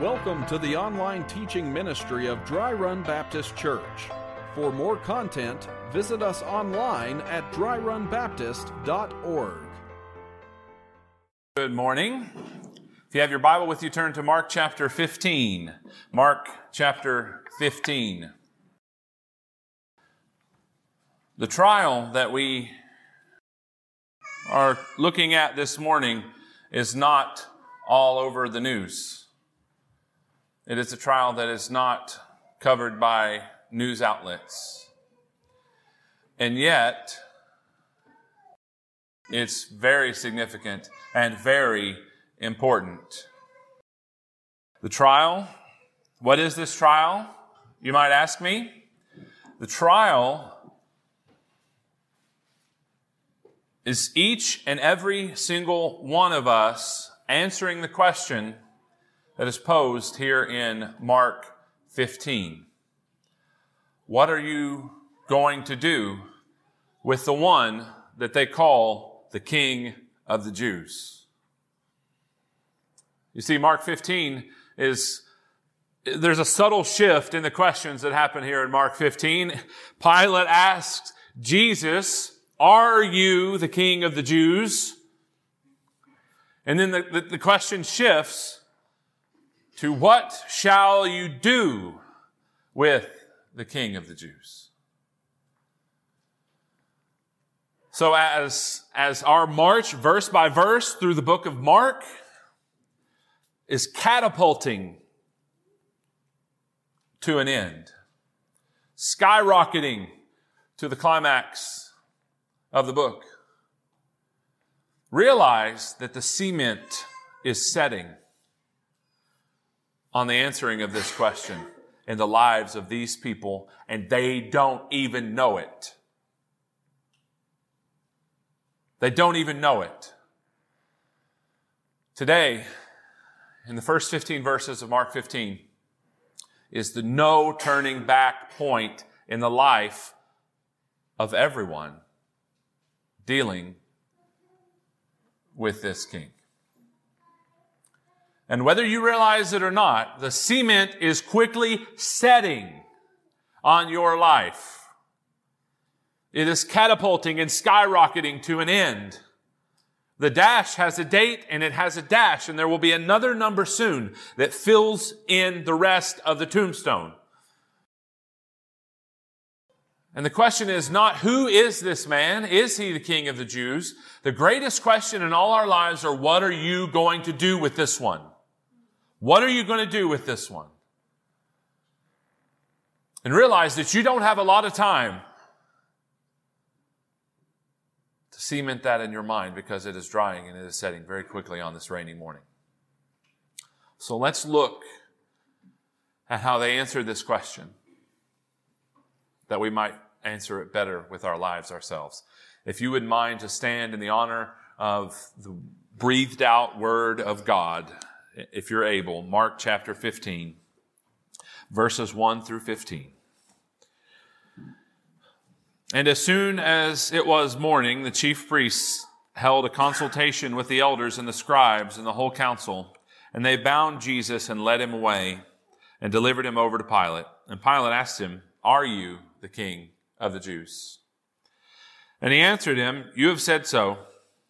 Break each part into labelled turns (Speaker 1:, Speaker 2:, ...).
Speaker 1: Welcome to the online teaching ministry of Dry Run Baptist Church. For more content, visit us online at dryrunbaptist.org.
Speaker 2: Good morning. If you have your Bible with you, turn to Mark chapter 15. Mark chapter 15. The trial that we are looking at this morning is not all over the news. It is a trial that is not covered by news outlets. And yet, it's very significant and very important. The trial, what is this trial? You might ask me. The trial is each and every single one of us answering the question that is posed here in Mark 15. What are you going to do with the one that they call the King of the Jews? You see, Mark 15 is, there's a subtle shift in the questions that happen here in Mark 15. Pilate asks Jesus, are you the King of the Jews? And then the, the, the question shifts to what shall you do with the king of the Jews? So as, as our march verse by verse through the book of Mark is catapulting to an end, skyrocketing to the climax of the book, realize that the cement is setting on the answering of this question in the lives of these people, and they don't even know it. They don't even know it. Today, in the first 15 verses of Mark 15, is the no turning back point in the life of everyone dealing with this king. And whether you realize it or not, the cement is quickly setting on your life. It is catapulting and skyrocketing to an end. The dash has a date and it has a dash and there will be another number soon that fills in the rest of the tombstone. And the question is not who is this man? Is he the king of the Jews? The greatest question in all our lives are what are you going to do with this one? What are you going to do with this one? And realize that you don't have a lot of time to cement that in your mind because it is drying and it is setting very quickly on this rainy morning. So let's look at how they answered this question that we might answer it better with our lives ourselves. If you would mind to stand in the honor of the breathed out word of God if you're able, Mark chapter 15, verses 1 through 15. And as soon as it was morning, the chief priests held a consultation with the elders and the scribes and the whole council, and they bound Jesus and led him away and delivered him over to Pilate. And Pilate asked him, Are you the king of the Jews? And he answered him, You have said so.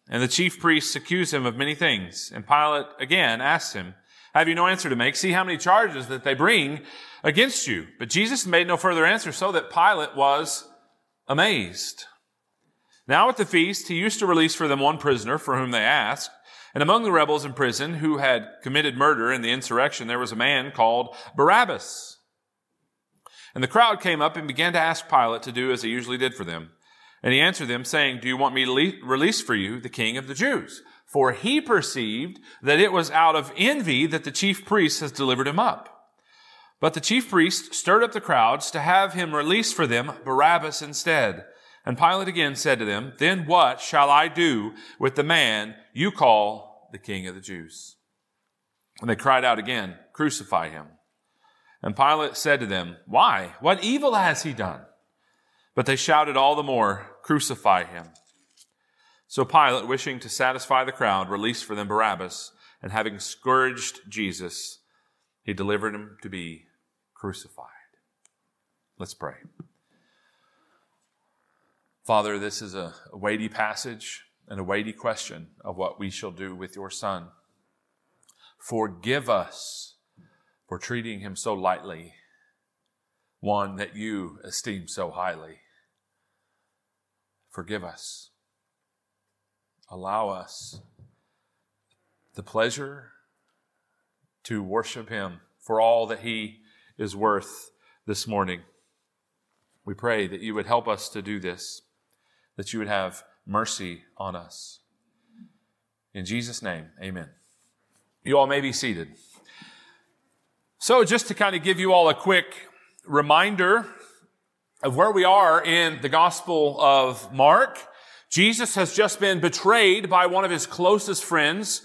Speaker 2: And the chief priests accused him of many things. And Pilate again asked him, Have you no answer to make? See how many charges that they bring against you. But Jesus made no further answer, so that Pilate was amazed. Now at the feast, he used to release for them one prisoner for whom they asked. And among the rebels in prison who had committed murder in the insurrection, there was a man called Barabbas. And the crowd came up and began to ask Pilate to do as he usually did for them. And he answered them, saying, Do you want me to release for you the king of the Jews? For he perceived that it was out of envy that the chief priest has delivered him up. But the chief priests stirred up the crowds to have him release for them Barabbas instead. And Pilate again said to them, Then what shall I do with the man you call the king of the Jews? And they cried out again, Crucify him. And Pilate said to them, Why? What evil has he done? But they shouted all the more, Crucify him. So Pilate, wishing to satisfy the crowd, released for them Barabbas, and having scourged Jesus, He delivered him to be crucified. Let's pray. Father, this is a weighty passage and a weighty question of what we shall do with your Son. Forgive us for treating him so lightly, one that you esteem so highly. Forgive us. Allow us the pleasure to worship him for all that he is worth this morning. We pray that you would help us to do this, that you would have mercy on us. In Jesus' name, amen. You all may be seated. So, just to kind of give you all a quick reminder of where we are in the Gospel of Mark, Jesus has just been betrayed by one of his closest friends,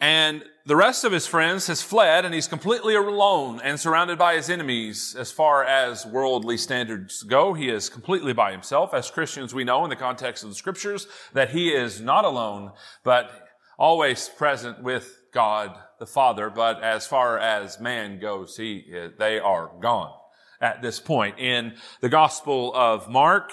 Speaker 2: and the rest of his friends has fled and he's completely alone and surrounded by his enemies as far as worldly standards go. He is completely by himself. As Christians, we know in the context of the scriptures that he is not alone, but always present with God the Father. But as far as man goes, he, they are gone at this point in the Gospel of Mark.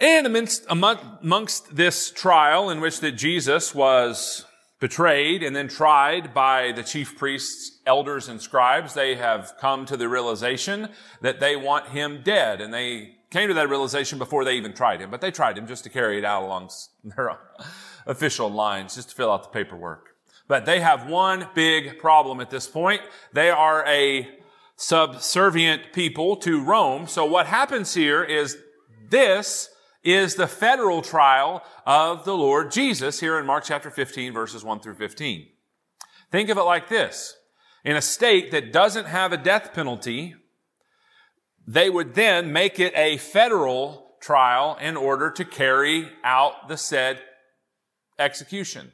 Speaker 2: And amongst, this trial in which that Jesus was betrayed and then tried by the chief priests, elders, and scribes, they have come to the realization that they want him dead. And they came to that realization before they even tried him, but they tried him just to carry it out along their official lines, just to fill out the paperwork. But they have one big problem at this point. They are a subservient people to Rome. So what happens here is this is the federal trial of the Lord Jesus here in Mark chapter 15 verses 1 through 15. Think of it like this. In a state that doesn't have a death penalty, they would then make it a federal trial in order to carry out the said execution.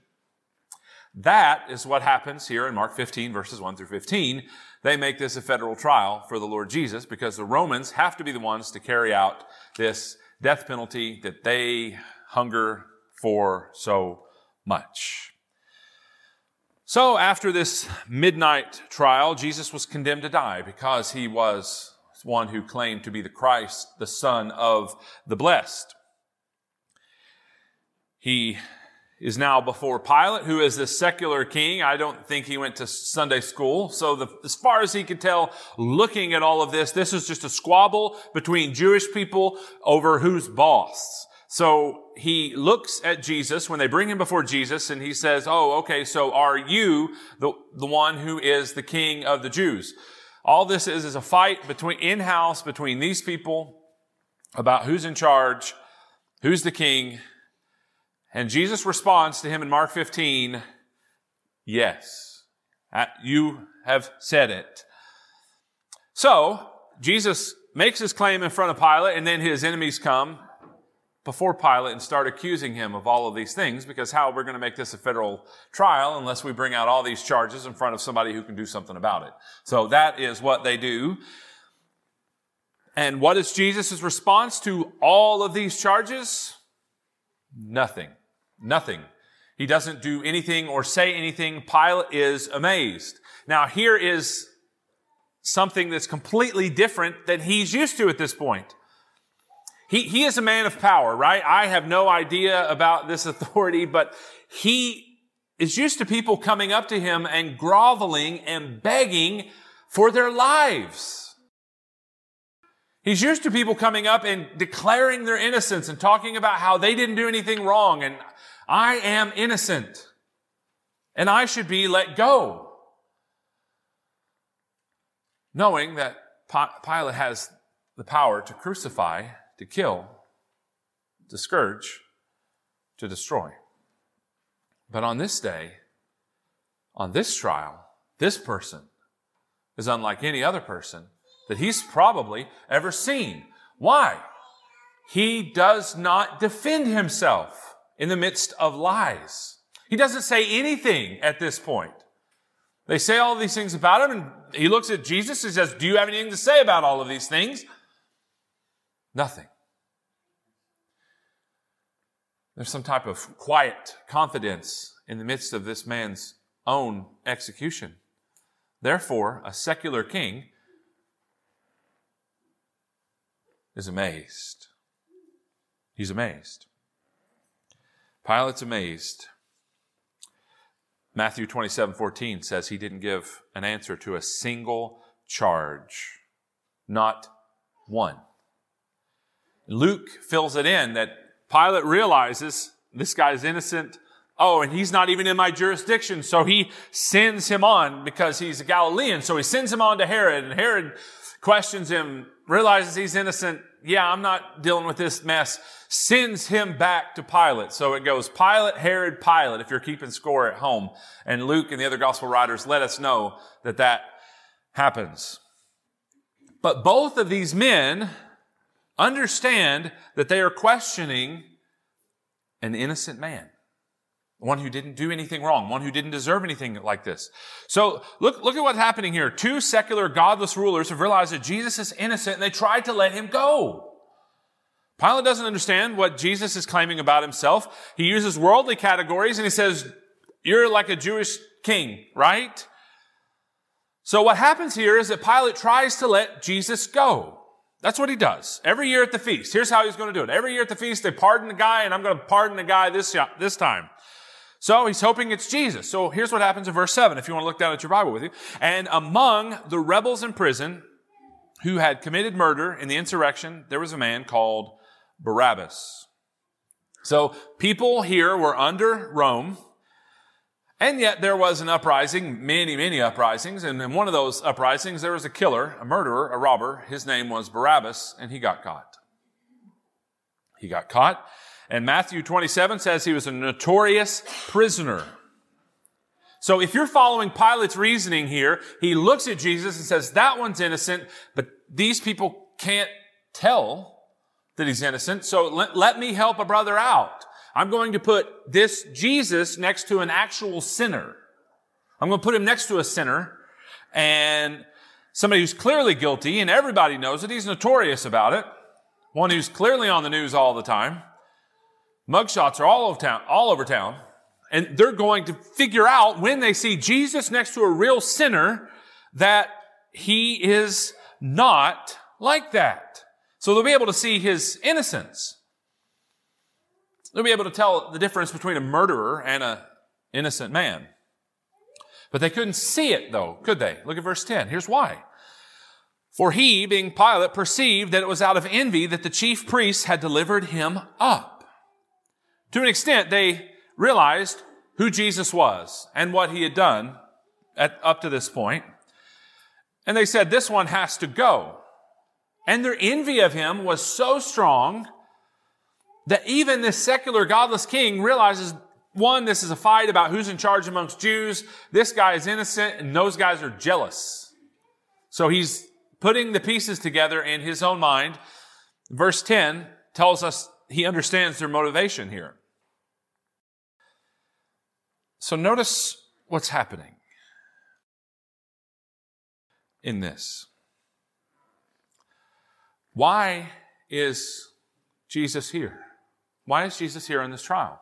Speaker 2: That is what happens here in Mark 15 verses 1 through 15. They make this a federal trial for the Lord Jesus because the Romans have to be the ones to carry out this death penalty that they hunger for so much. So after this midnight trial, Jesus was condemned to die because he was one who claimed to be the Christ, the Son of the Blessed. He is now before Pilate, who is a secular king. I don't think he went to Sunday school. So the, as far as he could tell, looking at all of this, this is just a squabble between Jewish people over who's boss. So he looks at Jesus when they bring him before Jesus and he says, Oh, okay, so are you the, the one who is the king of the Jews? All this is is a fight between, in-house between these people about who's in charge, who's the king, and Jesus responds to him in Mark 15, yes, you have said it. So, Jesus makes his claim in front of Pilate, and then his enemies come before Pilate and start accusing him of all of these things because how we're going to make this a federal trial unless we bring out all these charges in front of somebody who can do something about it. So that is what they do. And what is Jesus' response to all of these charges? Nothing. Nothing. He doesn't do anything or say anything. Pilate is amazed. Now here is something that's completely different than he's used to at this point. He, he is a man of power, right? I have no idea about this authority, but he is used to people coming up to him and groveling and begging for their lives. He's used to people coming up and declaring their innocence and talking about how they didn't do anything wrong and I am innocent and I should be let go. Knowing that Pilate has the power to crucify, to kill, to scourge, to destroy. But on this day, on this trial, this person is unlike any other person that he's probably ever seen. Why? He does not defend himself in the midst of lies. He doesn't say anything at this point. They say all these things about him, and he looks at Jesus and says, Do you have anything to say about all of these things? Nothing. There's some type of quiet confidence in the midst of this man's own execution. Therefore, a secular king is amazed. He's amazed. Pilate's amazed. Matthew 27 14 says he didn't give an answer to a single charge, not one. Luke fills it in that Pilate realizes this guy's innocent. Oh, and he's not even in my jurisdiction. So he sends him on because he's a Galilean. So he sends him on to Herod and Herod questions him, realizes he's innocent. Yeah, I'm not dealing with this mess. Sends him back to Pilate. So it goes Pilate, Herod, Pilate, if you're keeping score at home. And Luke and the other gospel writers let us know that that happens. But both of these men understand that they are questioning an innocent man. One who didn't do anything wrong, one who didn't deserve anything like this. So look, look at what's happening here. Two secular, godless rulers have realized that Jesus is innocent and they tried to let him go. Pilate doesn't understand what Jesus is claiming about himself. He uses worldly categories and he says, you're like a Jewish king, right? So what happens here is that Pilate tries to let Jesus go. That's what he does. Every year at the feast. Here's how he's going to do it. Every year at the feast, they pardon the guy, and I'm going to pardon the guy this, this time. So he's hoping it's Jesus. So here's what happens in verse 7, if you want to look down at your Bible with you. And among the rebels in prison who had committed murder in the insurrection, there was a man called Barabbas. So people here were under Rome. And yet there was an uprising, many, many uprisings. And in one of those uprisings, there was a killer, a murderer, a robber. His name was Barabbas, and he got caught. He got caught. And Matthew 27 says he was a notorious prisoner. So if you're following Pilate's reasoning here, he looks at Jesus and says, that one's innocent, but these people can't tell that he's innocent. So let, let me help a brother out. I'm going to put this Jesus next to an actual sinner. I'm going to put him next to a sinner and somebody who's clearly guilty and everybody knows it. He's notorious about it. One who's clearly on the news all the time. Mugshots are all over town, all over town. And they're going to figure out when they see Jesus next to a real sinner that he is not like that. So they'll be able to see his innocence. They'll be able to tell the difference between a murderer and an innocent man. But they couldn't see it though, could they? Look at verse 10. Here's why. For he, being Pilate, perceived that it was out of envy that the chief priests had delivered him up. To an extent, they realized who Jesus was and what he had done at, up to this point. And they said, this one has to go. And their envy of him was so strong that even this secular godless king realizes one, this is a fight about who's in charge amongst Jews. This guy is innocent and those guys are jealous. So he's putting the pieces together in his own mind. Verse 10 tells us he understands their motivation here. So notice what's happening in this. Why is Jesus here? Why is Jesus here in this trial?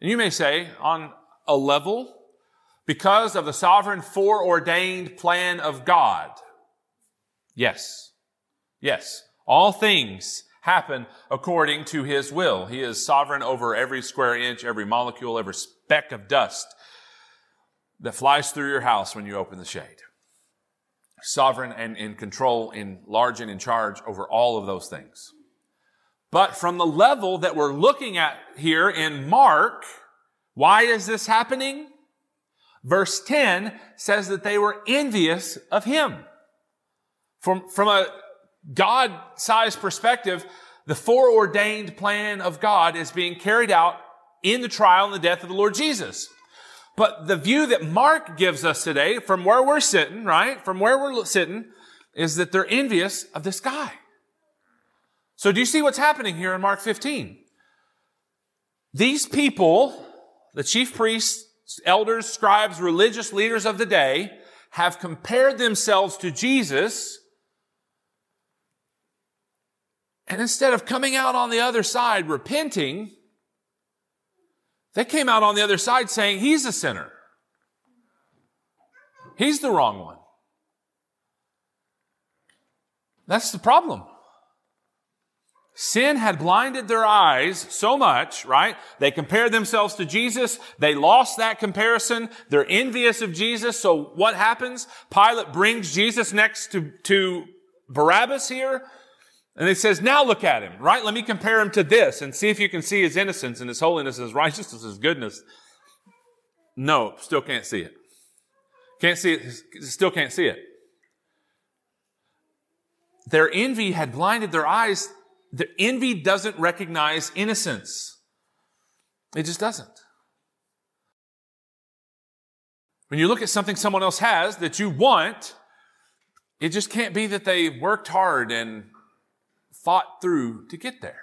Speaker 2: And you may say, on a level, because of the sovereign foreordained plan of God. Yes. Yes. All things happen according to his will. He is sovereign over every square inch, every molecule, every speck of dust that flies through your house when you open the shade. Sovereign and in control, in large and in charge over all of those things. But from the level that we're looking at here in Mark, why is this happening? Verse 10 says that they were envious of him. From, from a God-sized perspective, the foreordained plan of God is being carried out in the trial and the death of the Lord Jesus. But the view that Mark gives us today, from where we're sitting, right? From where we're sitting, is that they're envious of this guy. So do you see what's happening here in Mark 15? These people, the chief priests, elders, scribes, religious leaders of the day, have compared themselves to Jesus. And instead of coming out on the other side repenting, they came out on the other side saying he's a sinner. He's the wrong one. That's the problem. Sin had blinded their eyes so much, right? They compared themselves to Jesus. They lost that comparison. They're envious of Jesus. So what happens? Pilate brings Jesus next to, to Barabbas here. And he says, now look at him, right? Let me compare him to this and see if you can see his innocence and his holiness, his righteousness, his goodness. No, still can't see it. Can't see it, still can't see it. Their envy had blinded their eyes the envy doesn't recognize innocence. It just doesn't. When you look at something someone else has that you want, it just can't be that they worked hard and fought through to get there.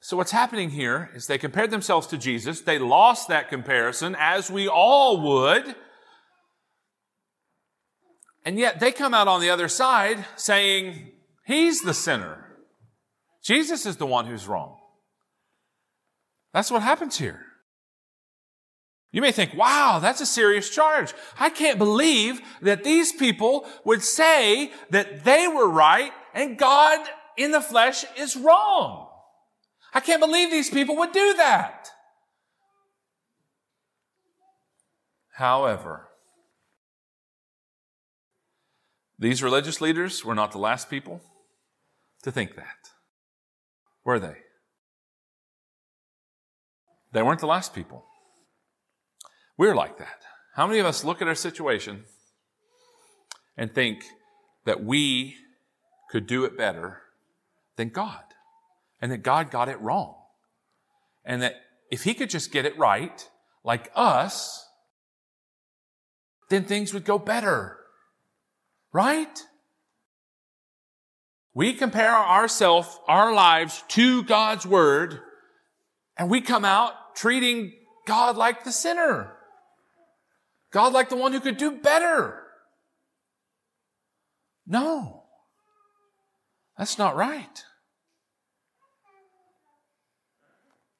Speaker 2: So what's happening here is they compared themselves to Jesus. They lost that comparison as we all would. And yet they come out on the other side saying, He's the sinner. Jesus is the one who's wrong. That's what happens here. You may think, wow, that's a serious charge. I can't believe that these people would say that they were right and God in the flesh is wrong. I can't believe these people would do that. However, these religious leaders were not the last people to think that. Were they? They weren't the last people. We're like that. How many of us look at our situation and think that we could do it better than God? And that God got it wrong? And that if He could just get it right, like us, then things would go better. Right? We compare ourselves, our lives to God's word, and we come out treating God like the sinner. God like the one who could do better. No. That's not right.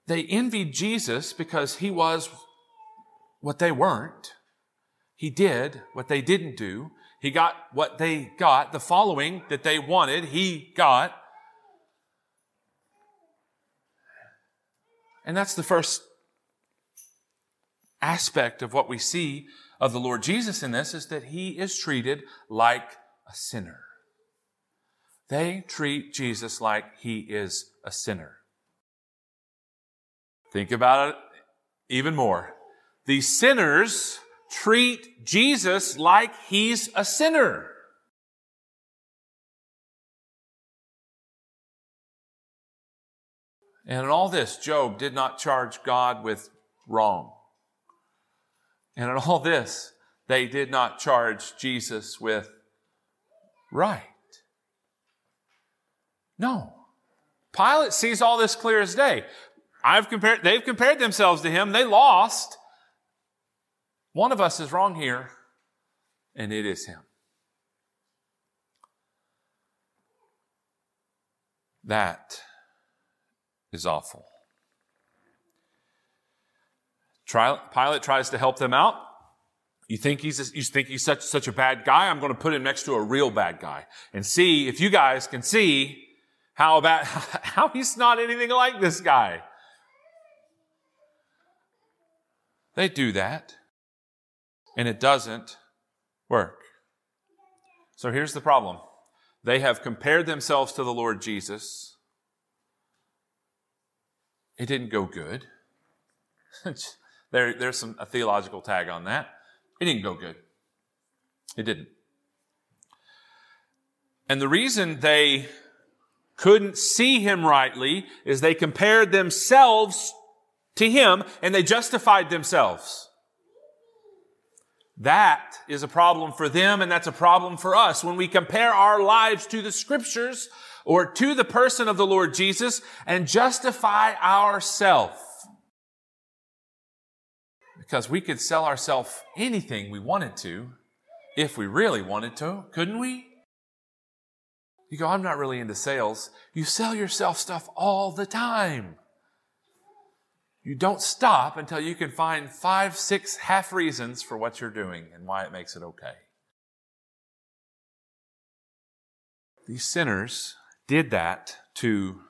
Speaker 2: They envied Jesus because he was what they weren't. He did what they didn't do. He got what they got, the following that they wanted, he got. And that's the first aspect of what we see of the Lord Jesus in this is that he is treated like a sinner. They treat Jesus like he is a sinner. Think about it even more. The sinners treat Jesus like he's a sinner. And in all this, Job did not charge God with wrong. And in all this, they did not charge Jesus with right. No. Pilate sees all this clear as day. I've compared, they've compared themselves to him. They lost. One of us is wrong here, and it is him. That is awful. Pilate tries to help them out. You think he's you think he's such such a bad guy? I'm going to put him next to a real bad guy and see if you guys can see how about how he's not anything like this guy. They do that and it doesn't work. So here's the problem they have compared themselves to the Lord Jesus. It didn't go good. there, there's some a theological tag on that. It didn't go good. It didn't. And the reason they couldn't see him rightly is they compared themselves to him and they justified themselves. That is a problem for them and that's a problem for us. When we compare our lives to the scriptures or to the person of the Lord Jesus and justify ourselves. Because we could sell ourselves anything we wanted to if we really wanted to, couldn't we? You go, I'm not really into sales. You sell yourself stuff all the time. You don't stop until you can find five, six half reasons for what you're doing and why it makes it okay. These sinners did that to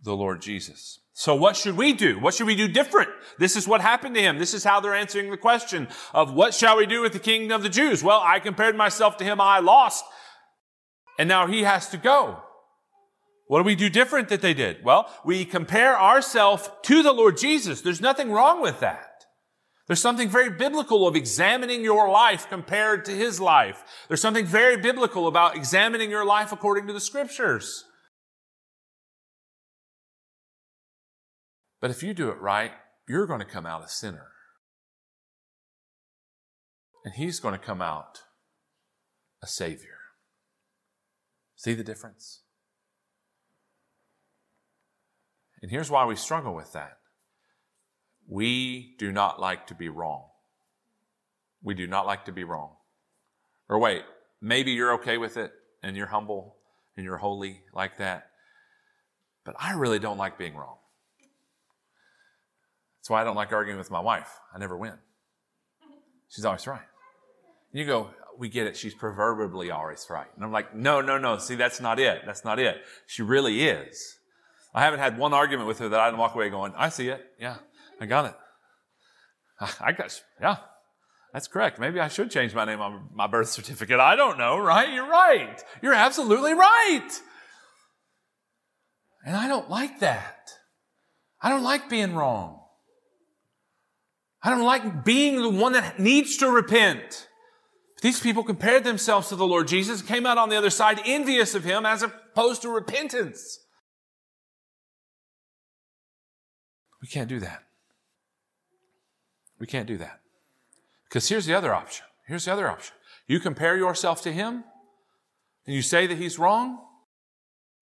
Speaker 2: the Lord Jesus. So what should we do? What should we do different? This is what happened to him. This is how they're answering the question of what shall we do with the king of the Jews? Well, I compared myself to him. I lost. And now he has to go. What do we do different that they did? Well, we compare ourselves to the Lord Jesus. There's nothing wrong with that. There's something very biblical of examining your life compared to his life. There's something very biblical about examining your life according to the scriptures. But if you do it right, you're going to come out a sinner. And he's going to come out a savior. See the difference? And here's why we struggle with that. We do not like to be wrong. We do not like to be wrong. Or wait, maybe you're okay with it and you're humble and you're holy like that. But I really don't like being wrong. That's why I don't like arguing with my wife. I never win. She's always right. You go, we get it. She's proverbially always right. And I'm like, no, no, no. See, that's not it. That's not it. She really is. I haven't had one argument with her that I didn't walk away going, I see it. Yeah, I got it. I got, yeah, that's correct. Maybe I should change my name on my birth certificate. I don't know, right? You're right. You're absolutely right. And I don't like that. I don't like being wrong. I don't like being the one that needs to repent. These people compared themselves to the Lord Jesus, came out on the other side envious of him as opposed to repentance. We can't do that. We can't do that. Because here's the other option. Here's the other option. You compare yourself to him and you say that he's wrong.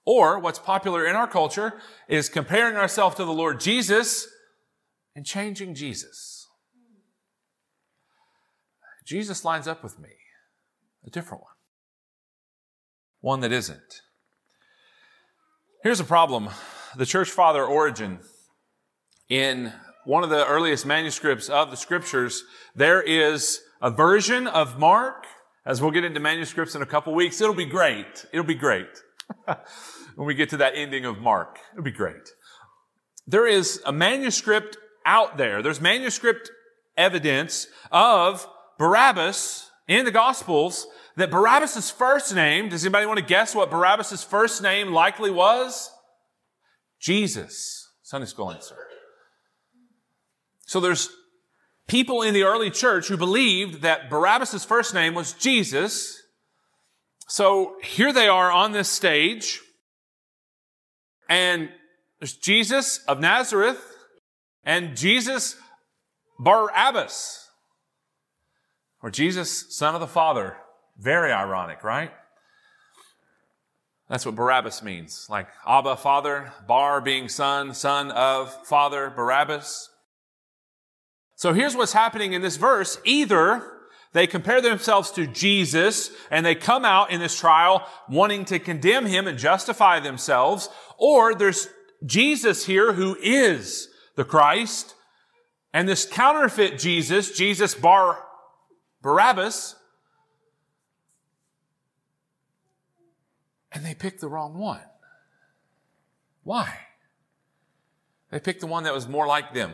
Speaker 2: Or what's popular in our culture is comparing ourselves to the Lord Jesus and changing Jesus. Jesus lines up with me, a different one, one that isn't. Here's a problem. The church father Origen in one of the earliest manuscripts of the scriptures, there is a version of Mark. As we'll get into manuscripts in a couple weeks, it'll be great. It'll be great. when we get to that ending of Mark, it'll be great. There is a manuscript out there. There's manuscript evidence of Barabbas in the Gospels that Barabbas' first name, does anybody want to guess what Barabbas' first name likely was? Jesus. Sunday school answer. So there's people in the early church who believed that Barabbas' first name was Jesus. So here they are on this stage. And there's Jesus of Nazareth and Jesus Barabbas. Or Jesus, son of the Father. Very ironic, right? That's what Barabbas means. Like Abba, Father, Bar being son, son of Father, Barabbas. So here's what's happening in this verse. Either they compare themselves to Jesus and they come out in this trial wanting to condemn him and justify themselves, or there's Jesus here who is the Christ, and this counterfeit Jesus, Jesus Bar Barabbas, and they picked the wrong one. Why? They picked the one that was more like them.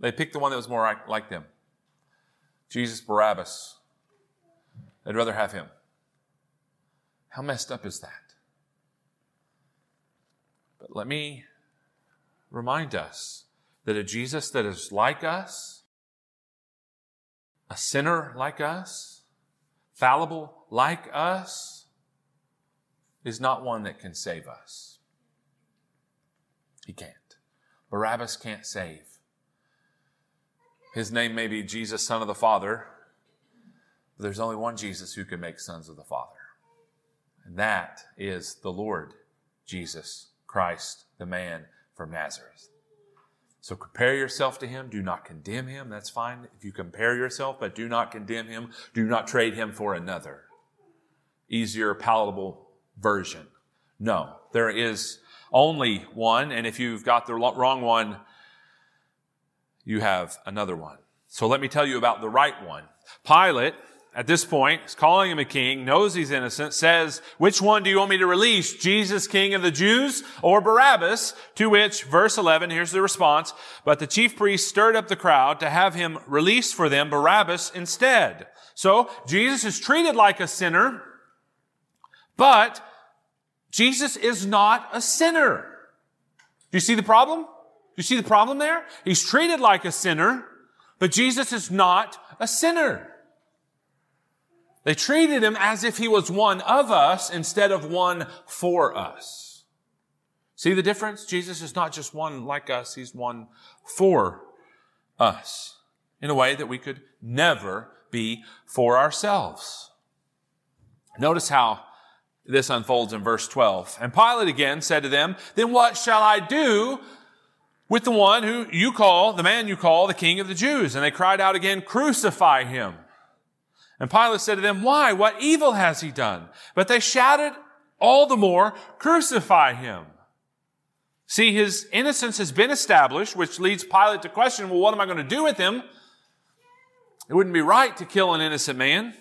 Speaker 2: They picked the one that was more like, them. Jesus Barabbas. They'd rather have him. How messed up is that? But let me remind us that a Jesus that is like us, a sinner like us, fallible like us, is not one that can save us. He can't. Barabbas can't save. His name may be Jesus, Son of the Father, but there's only one Jesus who can make sons of the Father. And that is the Lord Jesus Christ, the man from Nazareth. So compare yourself to him. Do not condemn him. That's fine. If you compare yourself, but do not condemn him. Do not trade him for another. Easier, palatable version. No, there is only one. And if you've got the wrong one, you have another one. So let me tell you about the right one. Pilate, at this point, is calling him a king, knows he's innocent, says, which one do you want me to release? Jesus, king of the Jews, or Barabbas? To which, verse 11, here's the response, but the chief priest stirred up the crowd to have him release for them Barabbas instead. So, Jesus is treated like a sinner, but Jesus is not a sinner. Do you see the problem? Do you see the problem there? He's treated like a sinner, but Jesus is not a sinner. They treated him as if he was one of us instead of one for us. See the difference? Jesus is not just one like us, he's one for us in a way that we could never be for ourselves. Notice how this unfolds in verse 12. And Pilate again said to them, Then what shall I do with the one who you call, the man you call the king of the Jews? And they cried out again, Crucify him. And Pilate said to them, Why? What evil has he done? But they shouted all the more, Crucify him. See, his innocence has been established, which leads Pilate to question, Well, what am I going to do with him? It wouldn't be right to kill an innocent man.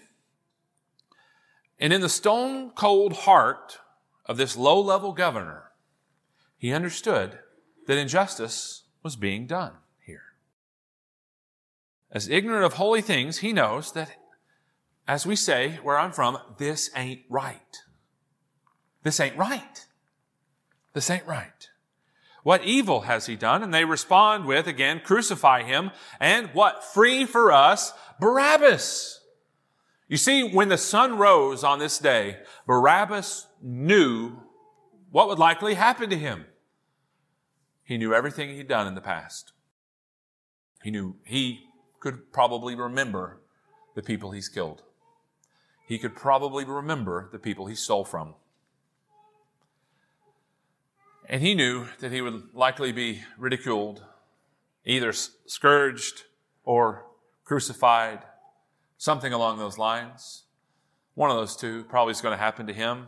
Speaker 2: And in the stone cold heart of this low level governor, he understood that injustice was being done here. As ignorant of holy things, he knows that, as we say where I'm from, this ain't right. This ain't right. This ain't right. What evil has he done? And they respond with, again, crucify him. And what? Free for us, Barabbas. You see, when the sun rose on this day, Barabbas knew what would likely happen to him. He knew everything he'd done in the past. He knew he could probably remember the people he's killed. He could probably remember the people he stole from. And he knew that he would likely be ridiculed, either scourged or crucified Something along those lines. One of those two probably is going to happen to him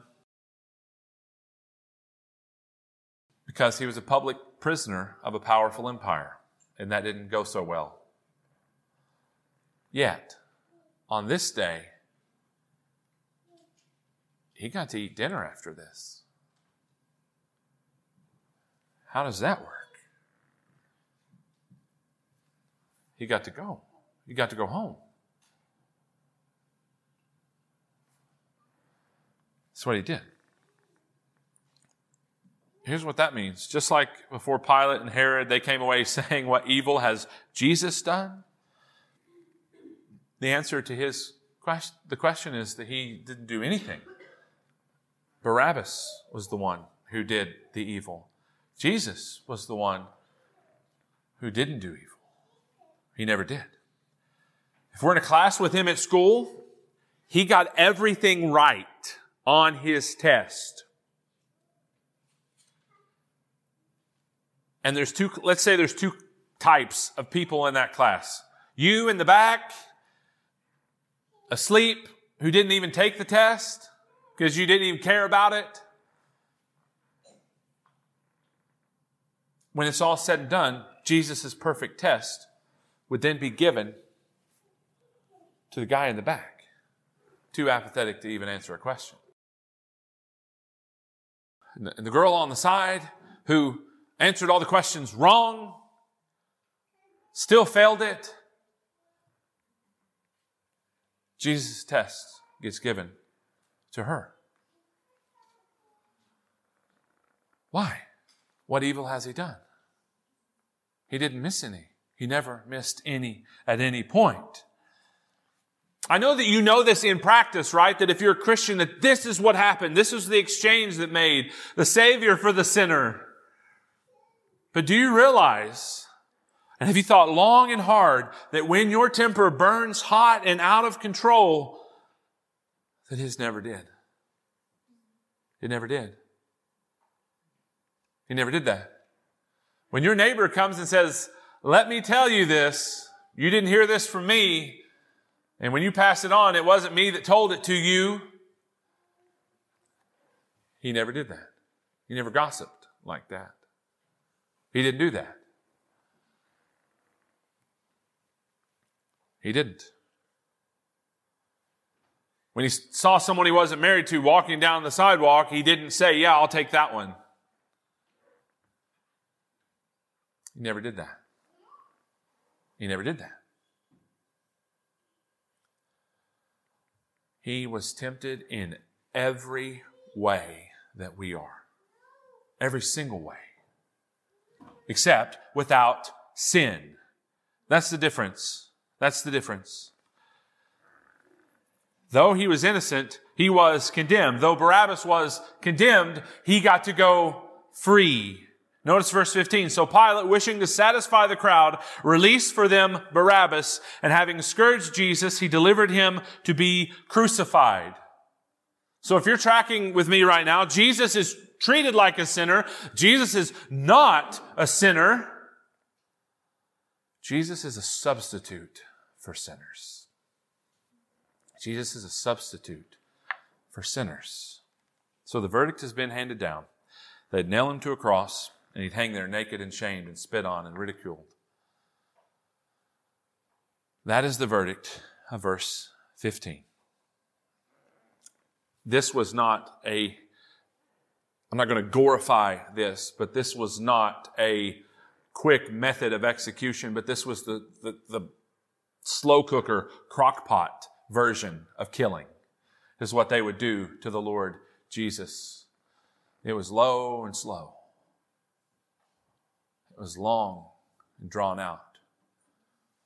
Speaker 2: because he was a public prisoner of a powerful empire, and that didn't go so well. Yet, on this day, he got to eat dinner after this. How does that work? He got to go. He got to go home. That's what he did. Here's what that means. Just like before Pilate and Herod, they came away saying, What evil has Jesus done? The answer to his question, the question is that he didn't do anything. Barabbas was the one who did the evil. Jesus was the one who didn't do evil. He never did. If we're in a class with him at school, he got everything right on his test. And there's two, let's say there's two types of people in that class. You in the back, asleep, who didn't even take the test because you didn't even care about it. When it's all said and done, Jesus' perfect test would then be given to the guy in the back, too apathetic to even answer a question and the girl on the side who answered all the questions wrong, still failed it. Jesus' test gets given to her. Why? What evil has he done? He didn't miss any. He never missed any at any point. I know that you know this in practice, right? That if you're a Christian, that this is what happened. This was the exchange that made the Savior for the sinner. But do you realize, and have you thought long and hard, that when your temper burns hot and out of control, that His never did? It never did. He never did that. When your neighbor comes and says, let me tell you this, you didn't hear this from me, and when you pass it on, it wasn't me that told it to you. He never did that. He never gossiped like that. He didn't do that. He didn't. When he saw someone he wasn't married to walking down the sidewalk, he didn't say, Yeah, I'll take that one. He never did that. He never did that. He was tempted in every way that we are. Every single way. Except without sin. That's the difference. That's the difference. Though he was innocent, he was condemned. Though Barabbas was condemned, he got to go free. Notice verse 15. So Pilate, wishing to satisfy the crowd, released for them Barabbas, and having scourged Jesus, he delivered him to be crucified. So if you're tracking with me right now, Jesus is treated like a sinner. Jesus is not a sinner. Jesus is a substitute for sinners. Jesus is a substitute for sinners. So the verdict has been handed down. They'd nail him to a cross, and he'd hang there naked and shamed and spit on and ridiculed. That is the verdict of verse 15. This was not a, I'm not going to glorify this, but this was not a quick method of execution, but this was the, the, the slow cooker crock pot version of killing, is what they would do to the Lord Jesus. It was low and slow. It was long and drawn out.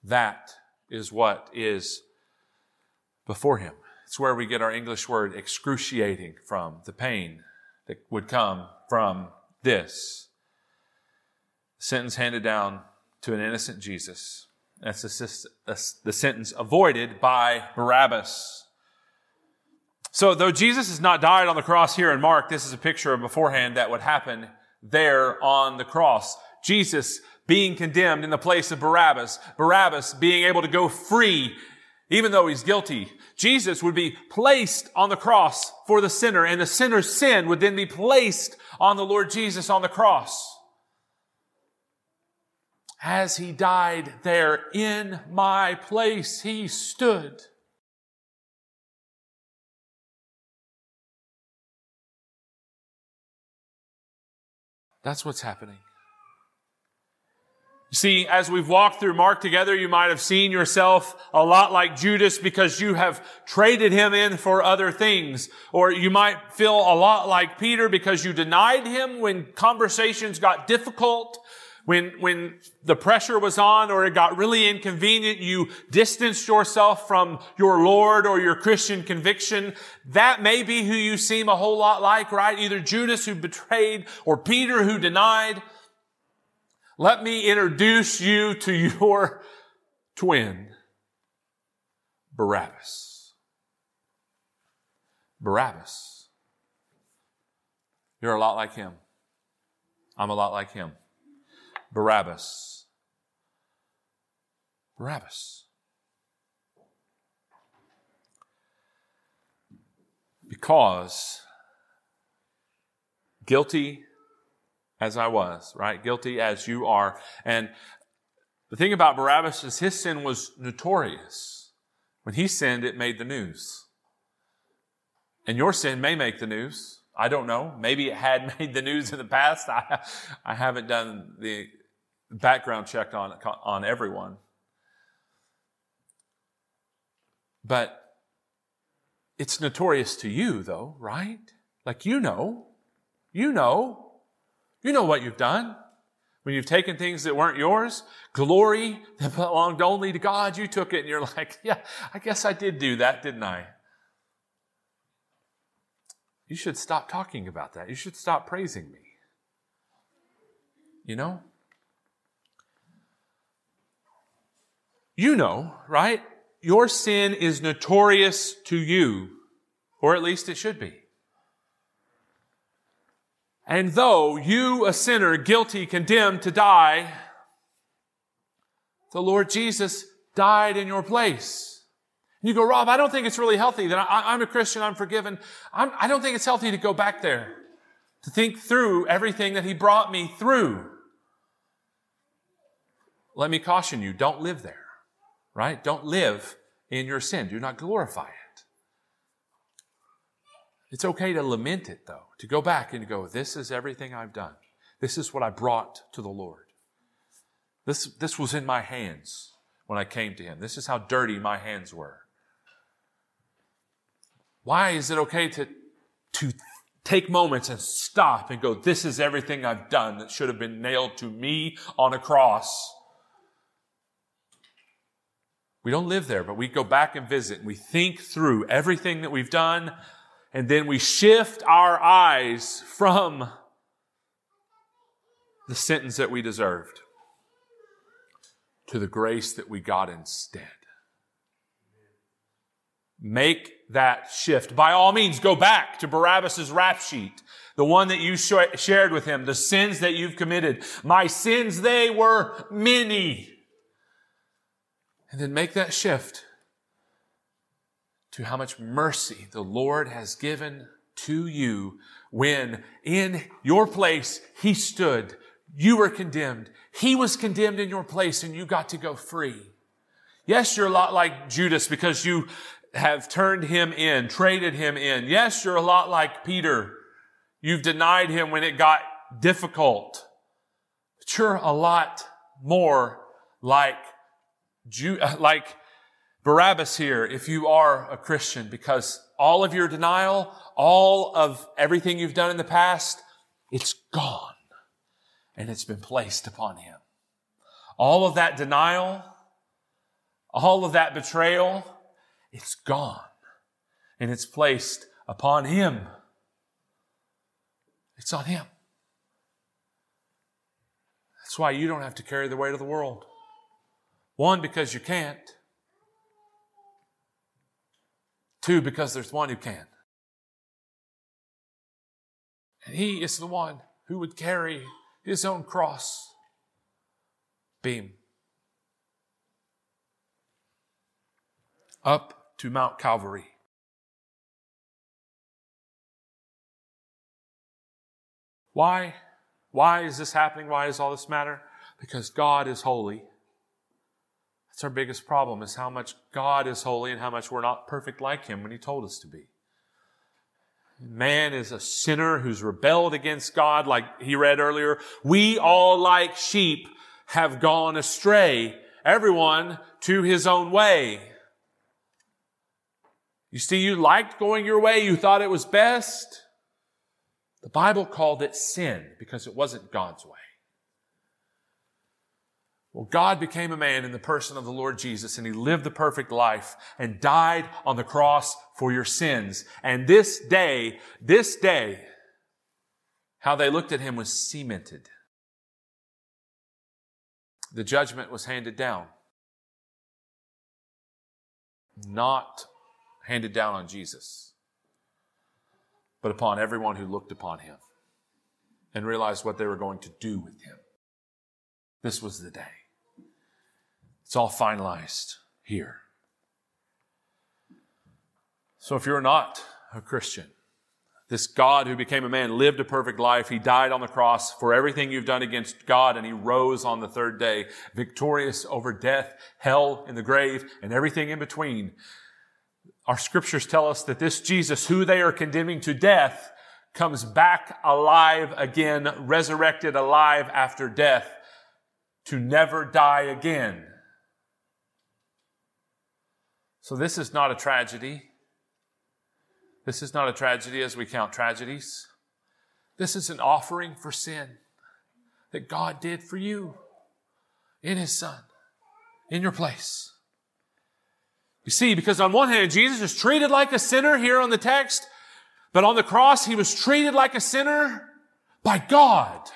Speaker 2: That is what is before him. It's where we get our English word excruciating from, the pain that would come from this. sentence handed down to an innocent Jesus that's the, sentence avoided by Barabbas. So, though Jesus has not died on the cross here in Mark, this is a picture of beforehand that would happen there on the cross. Jesus being condemned in the place of Barabbas, Barabbas being able to go free even though he's guilty. Jesus would be placed on the cross for the sinner, and the sinner's sin would then be placed on the Lord Jesus on the cross as he died there in my place, he stood. That's what's happening. You see, as we've walked through Mark together, you might have seen yourself a lot like Judas because you have traded him in for other things. Or you might feel a lot like Peter because you denied him when conversations got difficult when, when the pressure was on or it got really inconvenient, you distanced yourself from your Lord or your Christian conviction. That may be who you seem a whole lot like, right? Either Judas who betrayed or Peter who denied. Let me introduce you to your twin, Barabbas. Barabbas. You're a lot like him. I'm a lot like him. Barabbas. Barabbas. Because guilty as I was, right? Guilty as you are. And the thing about Barabbas is his sin was notorious. When he sinned, it made the news. And your sin may make the news. I don't know. Maybe it had made the news in the past. I, I haven't done the background check on, on everyone. But it's notorious to you, though, right? Like you know. You know. You know what you've done. When you've taken things that weren't yours, glory that belonged only to God, you took it and you're like, yeah, I guess I did do that, didn't I? You should stop talking about that. You should stop praising me. You know? You know, right? Your sin is notorious to you, or at least it should be. And though you, a sinner, guilty, condemned to die, the Lord Jesus died in your place. You go, Rob, I don't think it's really healthy that I, am a Christian, I'm forgiven. I'm, I don't think it's healthy to go back there, to think through everything that He brought me through. Let me caution you, don't live there. Right? Don't live in your sin. Do not glorify it. It's okay to lament it, though, to go back and go, This is everything I've done. This is what I brought to the Lord. This, this was in my hands when I came to Him. This is how dirty my hands were. Why is it okay to, to take moments and stop and go, This is everything I've done that should have been nailed to me on a cross? We don't live there, but we go back and visit and we think through everything that we've done, and then we shift our eyes from the sentence that we deserved to the grace that we got instead. Make that shift. By all means, go back to Barabbas' rap sheet, the one that you sh- shared with him, the sins that you've committed. My sins, they were many. And then make that shift to how much mercy the Lord has given to you when in your place he stood. You were condemned. He was condemned in your place and you got to go free. Yes, you're a lot like Judas because you have turned him in, traded him in. Yes, you're a lot like Peter. You've denied him when it got difficult. But you're a lot more like like Barabbas here if you are a Christian because all of your denial, all of everything you've done in the past, it's gone and it's been placed upon him. All of that denial, all of that betrayal, it's gone and it's placed upon him. It's on him. That's why you don't have to carry the weight of the world. One, because you can't. Two, because there's one who can. And he is the one who would carry his own cross beam up to Mount Calvary. Why? Why is this happening? Why does all this matter? Because God is holy. That's our biggest problem is how much God is holy and how much we're not perfect like Him when He told us to be. Man is a sinner who's rebelled against God, like he read earlier. We all, like sheep, have gone astray, everyone to his own way. You see, you liked going your way, you thought it was best. The Bible called it sin because it wasn't God's way. Well, God became a man in the person of the Lord Jesus and he lived the perfect life and died on the cross for your sins. And this day, this day, how they looked at him was cemented. The judgment was handed down. Not handed down on Jesus, but upon everyone who looked upon him and realized what they were going to do with him. This was the day. It's all finalized here. So if you're not a Christian, this God who became a man lived a perfect life. He died on the cross for everything you've done against God and he rose on the third day, victorious over death, hell, and the grave, and everything in between. Our scriptures tell us that this Jesus, who they are condemning to death, comes back alive again, resurrected alive after death to never die again. So this is not a tragedy. This is not a tragedy as we count tragedies. This is an offering for sin that God did for you in His Son, in your place. You see, because on one hand, Jesus is treated like a sinner here on the text, but on the cross, He was treated like a sinner by God.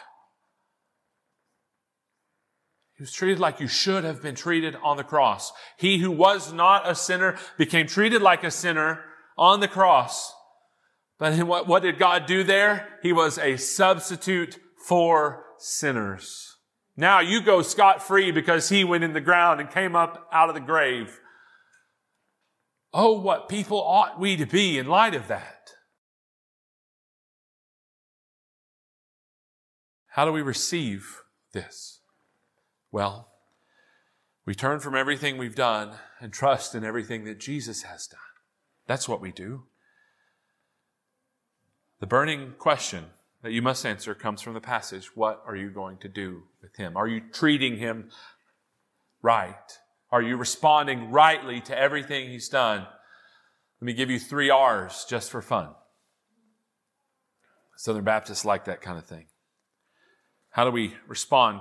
Speaker 2: He was treated like you should have been treated on the cross. He who was not a sinner became treated like a sinner on the cross. But what, what did God do there? He was a substitute for sinners. Now you go scot free because he went in the ground and came up out of the grave. Oh, what people ought we to be in light of that? How do we receive this? Well, We turn from everything we've done and trust in everything that Jesus has done. That's what we do. The burning question that you must answer comes from the passage. What are you going to do with him? Are you treating him right? Are you responding rightly to everything he's done? Let me give you three R's just for fun. Southern Baptists like that kind of thing. How do we respond?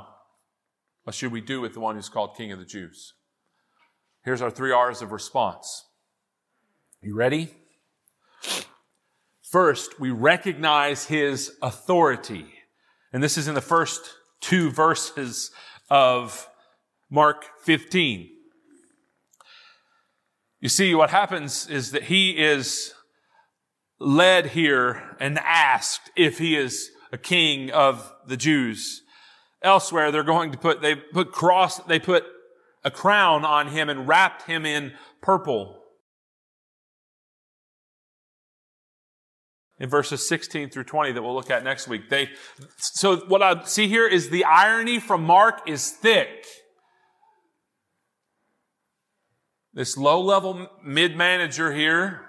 Speaker 2: What should we do with the one who's called King of the Jews? Here's our three R's of response. You ready? First, we recognize his authority. And this is in the first two verses of Mark 15. You see, what happens is that he is led here and asked if he is a king of the Jews. Elsewhere, they're going to put, they put cross, they put a crown on him and wrapped him in purple. In verses 16 through 20 that we'll look at next week. They, so what I see here is the irony from Mark is thick. This low level mid manager here,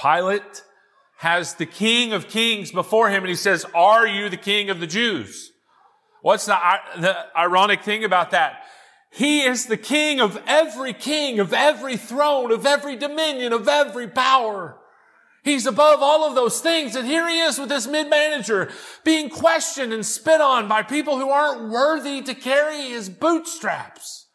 Speaker 2: Pilate, has the King of Kings before him and he says, Are you the King of the Jews? What's the, the ironic thing about that? He is the King of every king, of every throne, of every dominion, of every power. He's above all of those things. And here he is with this mid-manager being questioned and spit on by people who aren't worthy to carry his bootstraps.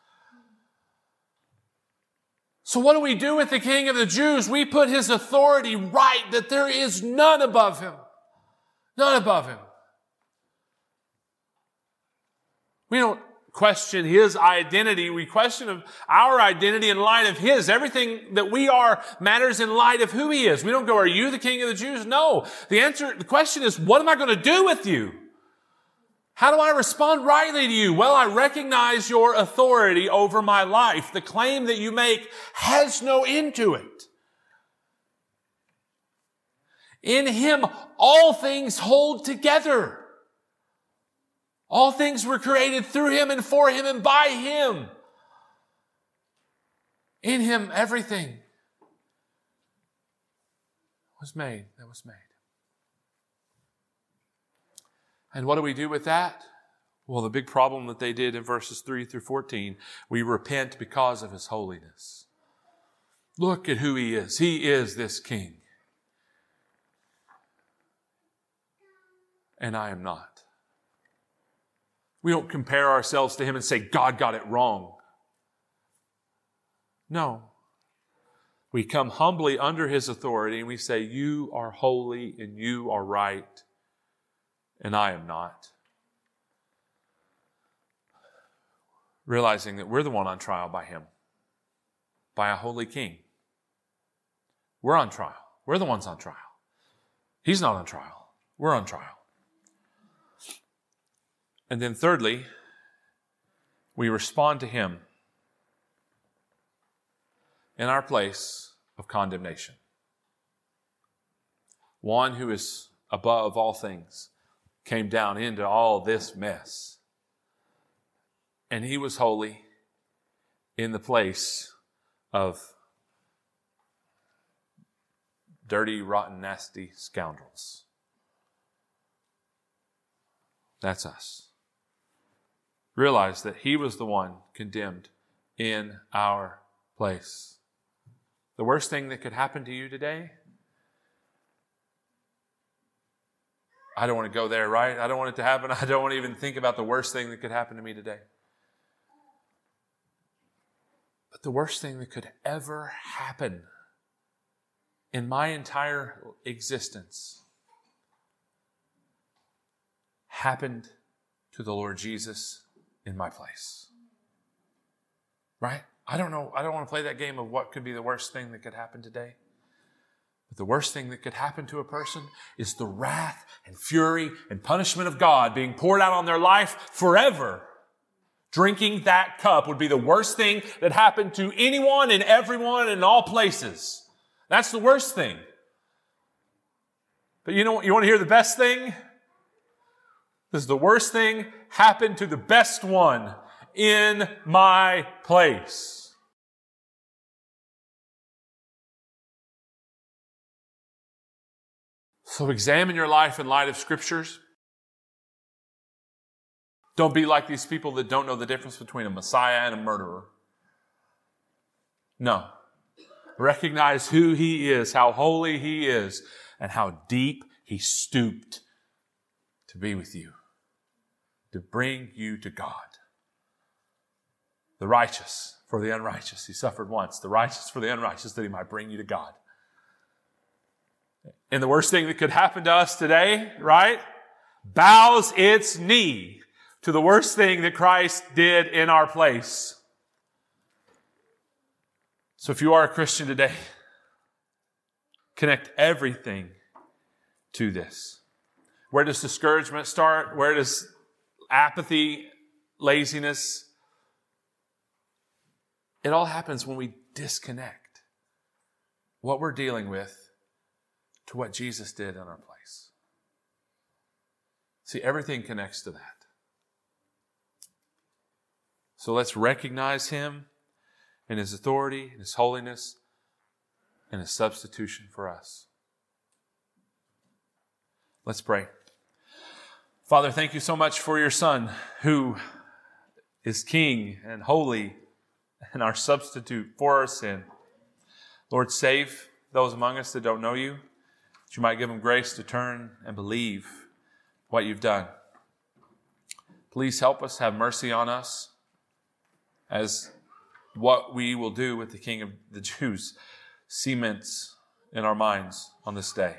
Speaker 2: So what do we do with the king of the Jews? We put his authority right that there is none above him. None above him. We don't question his identity. We question our identity in light of his. Everything that we are matters in light of who he is. We don't go, are you the king of the Jews? No. The answer, the question is, what am I going to do with you? How do I respond rightly to you? Well, I recognize your authority over my life. The claim that you make has no end to it. In him, all things hold together. All things were created through him and for him and by him. In him, everything was made that was made. And what do we do with that? Well, the big problem that they did in verses 3 through 14, we repent because of his holiness. Look at who he is. He is this king. And I am not. We don't compare ourselves to him and say, God got it wrong. No. We come humbly under his authority and we say, You are holy and you are right and I am not. Realizing that we're the one on trial by Him, by a holy King. We're on trial. We're the ones on trial. He's not on trial. We're on trial. And then, thirdly, we respond to Him in our place of condemnation. One who is above all things came down into all this mess. And he was holy in the place of dirty, rotten, nasty scoundrels. That's us. Realize that he was the one condemned in our place. The worst thing that could happen to you today I don't want to go there, right? I don't want it to happen. I don't want to even think about the worst thing that could happen to me today. But the worst thing that could ever happen in my entire existence happened to the Lord Jesus in my place. Right? I don't know. I don't want to play that game of what could be the worst thing that could happen today. But the worst thing that could happen to a person is the wrath and fury and punishment of God being poured out on their life forever. Drinking that cup would be the worst thing that happened to anyone and everyone in all places. That's the worst thing. But you know, what? you want to hear the best thing? This is the worst thing happened to the best one in my place. So examine your life in light of scriptures. Don't be like these people that don't know the difference between a Messiah and a murderer. No. Recognize who he is, how holy he is, and how deep he stooped to be with you, to bring you to God. The righteous for the unrighteous. He suffered once. The righteous for the unrighteous that he might bring you to God. And the worst thing that could happen to us today, right? Bows its knee to the worst thing that Christ did in our place. So if you are a Christian today, connect everything to this. Where does discouragement start? Where does apathy, laziness? It all happens when we disconnect what we're dealing with to what Jesus did in our place. See, everything connects to that. So let's recognize Him and His authority, and His holiness, and His substitution for us. Let's pray. Father, thank you so much for your Son who is King and holy and our substitute for our sin. Lord, save those among us that don't know you, that you might give them grace to turn and believe what you've done. Please help us, have mercy on us as what we will do with the King of the Jews cements in our minds on this day.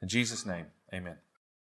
Speaker 2: In Jesus' name, amen.